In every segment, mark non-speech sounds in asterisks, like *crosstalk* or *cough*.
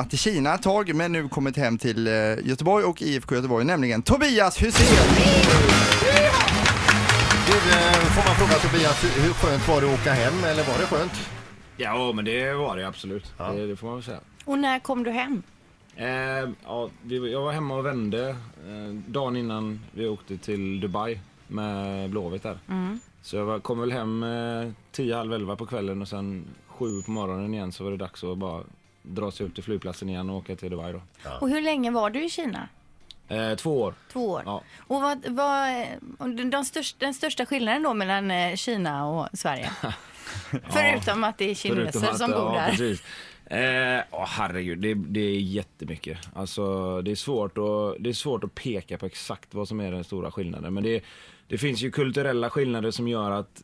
varit i Kina ett tag men nu kommit hem till eh, Göteborg och IFK Göteborg, nämligen Tobias Hysén. Du, eh, får man fråga Tobias, hur hur skönt var det att åka hem eller var det skönt? Ja, men det var det absolut. Det, det får man väl säga. Och när kom du hem? Eh, ja, vi, jag var hemma och vände eh, dagen innan vi åkte till Dubai med Blåvitt där. Så jag var, kom väl hem eh, 10, halv 11 på kvällen och sen sju på morgonen igen så var det dags att bara dra sig upp till flygplatsen igen och åka till Dubai då. Och hur länge var du i Kina? Eh, två år. Två år. Ja. Och vad, vad, den, största, den största skillnaden då mellan eh, Kina och Sverige? *laughs* *laughs* Förutom att det är kineser att- som bor där. Precis. Eh, åh, herregud, det, det är jättemycket. Alltså, det, är svårt att, det är svårt att peka på exakt vad som är den stora skillnaden. Men det, det finns ju kulturella skillnader som gör att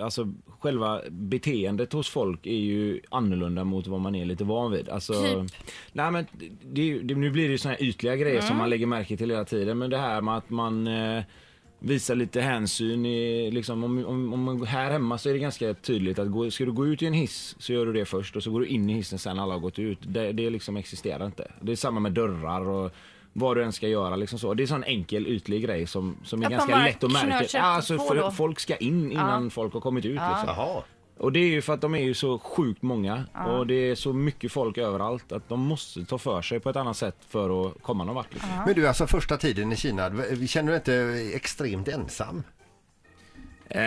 alltså, själva beteendet hos folk är ju annorlunda mot vad man är lite van vid. Alltså, Typ? Nej, men det, det, nu blir det ju såna här ytliga grejer Mm. som man lägger märke till hela tiden. Men det här med att man eh, visar lite hänsyn. I, liksom, om, om, om här hemma så är det ganska tydligt att gå, ska du gå ut i en hiss så gör du det först och så går du in i hissen sen alla har gått ut. Det, det liksom existerar inte. Det är samma med dörrar och vad du än ska göra. Liksom så. Det är en sån enkel ytlig grej som, som är Att ganska lätt att märka. Ja, alltså, för, folk ska in innan folk har kommit ut. Liksom. Jaha. Och det är ju för att de är ju så sjukt många och det är så mycket folk överallt att de måste ta för sig på ett annat sätt för att komma någon vart. Liksom. Men du, alltså första tiden i Kina, känner du inte extremt ensam? Eh,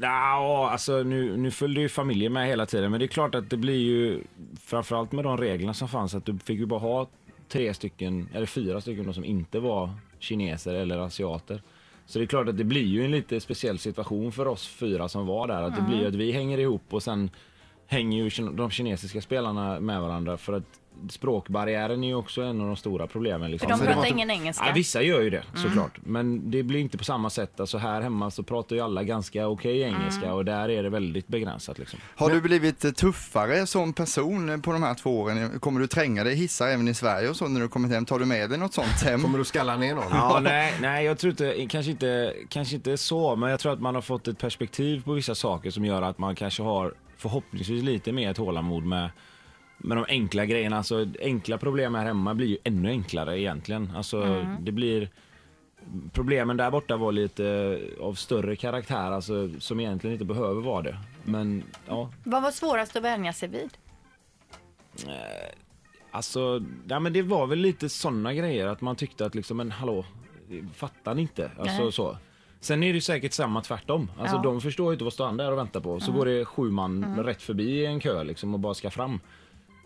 ja, alltså nu, nu följde ju familjen med hela tiden men det är klart att det blir ju framförallt med de reglerna som fanns att du fick ju bara ha tre stycken eller fyra stycken som inte var kineser eller asiater. Så det är klart att det blir ju en lite speciell situation för oss fyra som var där. Att det blir ju att vi hänger ihop och sen hänger ju de kinesiska spelarna med varandra för att språkbarriären är ju också en av de stora problemen. Liksom. För de pratar var- ingen engelska. Ja, vissa gör ju det såklart. Men det blir inte på samma sätt. Alltså här hemma så pratar ju alla ganska okej engelska och där är det väldigt begränsat. Liksom. Har du blivit eh, tuffare som person på de här två åren? Kommer du tränga dig hissar även i Sverige och så när du kommit hem? Tar du med dig något sånt hem? Kommer du skalla ner någon? Ja, nej, nej, jag tror inte, kanske inte, kanske inte så, men jag tror att man har fått ett perspektiv på vissa saker som gör att man kanske har förhoppningsvis lite mer tålamod med, med de enkla grejerna. Alltså enkla problem här hemma blir ju ännu enklare egentligen. Alltså det blir Problemen där borta var lite av större karaktär, alltså som egentligen inte behöver vara det. Men ja, Vad var svårast att vänja sig vid? Alltså, ja, men det var väl lite sådana grejer att man tyckte att liksom, men hallå, fattar ni inte? Alltså Nej. så. Sen är det ju säkert samma tvärtom. Alltså Ja. de förstår ju inte vad står han där och väntar på. Så går det sju man rätt förbi i en kö liksom och bara ska fram.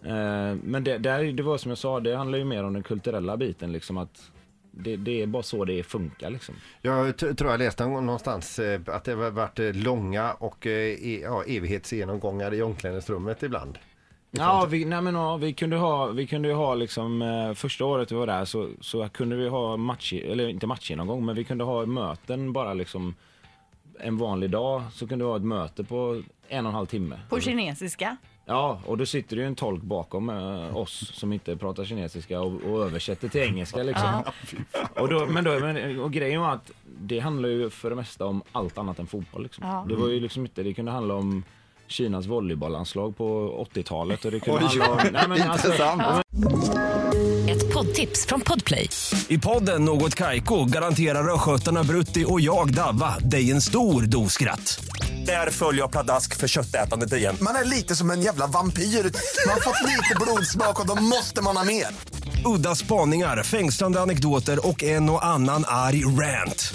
Eh, men det, där, det var som jag sa, det handlar ju mer om den kulturella biten liksom att det, det är bara så det funkar liksom. Jag tror jag läste någon- någonstans eh, att det har varit eh, långa och eh, e- ja, evighetsgenomgångar i omklädningsrummet ibland. Ja, vi, nej men, ja, vi kunde ha, vi kunde ha liksom, eh, första året vi var där så, så kunde vi ha match, eller inte matchgenomgång, men vi kunde ha möten bara liksom en vanlig dag så kunde vi ha ett möte på en och en halv timme. På kinesiska? Ja, och då sitter det ju en tolk bakom eh, oss som inte pratar kinesiska och, och översätter till engelska liksom. Och då, men då, men, och grejen var att det handlar ju för det mesta om allt annat än fotboll liksom. Ja. Det var ju liksom inte, det kunde handla om Kinas volleybollandslag på 80-talet och det kunde Oj, handla om... Nej, men alltså, Intressant. Ett poddtips från Podplay. I podden Något Kaiko garanterar östgötarna Brutti och jag, Davva, dig en stor dos skratt. Där följer jag pladask för köttätandet igen. Man är lite som en jävla vampyr. Man har fått lite blodsmak och då måste man ha mer. Udda spaningar, fängslande anekdoter och en och annan arg rant.